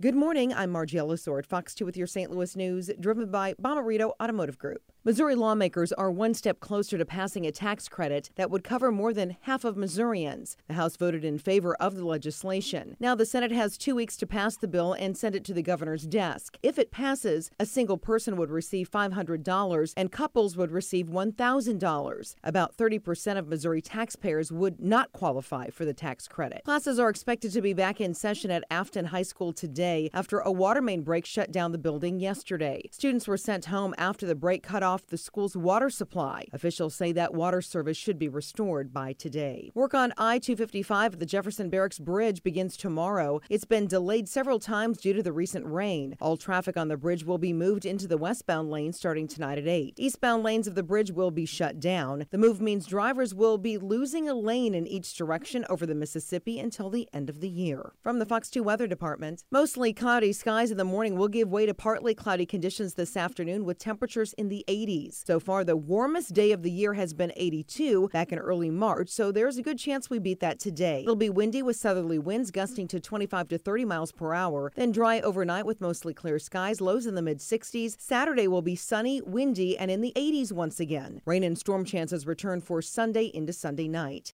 Good morning. I'm Margiela Sword, Fox 2 with your St. Louis news, driven by Bomarito Automotive Group. Missouri lawmakers are one step closer to passing a tax credit that would cover more than half of Missourians. The House voted in favor of the legislation. Now, the Senate has two weeks to pass the bill and send it to the governor's desk. If it passes, a single person would receive $500 and couples would receive $1,000. About 30% of Missouri taxpayers would not qualify for the tax credit. Classes are expected to be back in session at Affton High School today after a water main break shut down the building yesterday. Students were sent home after the break cut off off the school's water supply. Officials say that water service should be restored by today. Work on I 255 at the Jefferson Barracks Bridge begins tomorrow. It's been delayed several times due to the recent rain. All traffic on the bridge will be moved into the westbound lane starting tonight at 8. Eastbound lanes of the bridge will be shut down. The move means drivers will be losing a lane in each direction over the Mississippi until the end of the year. From the Fox 2 Weather Department, mostly cloudy skies in the morning will give way to partly cloudy conditions this afternoon with temperatures in the 80s. 80s. So far, the warmest day of the year has been 82 back in early March, so there's a good chance we beat that today. It'll be windy with southerly winds gusting to 25 to 30 miles per hour, then dry overnight with mostly clear skies, lows in the mid 60s. Saturday will be sunny, windy, and in the 80s once again. Rain and storm chances return for Sunday into Sunday night.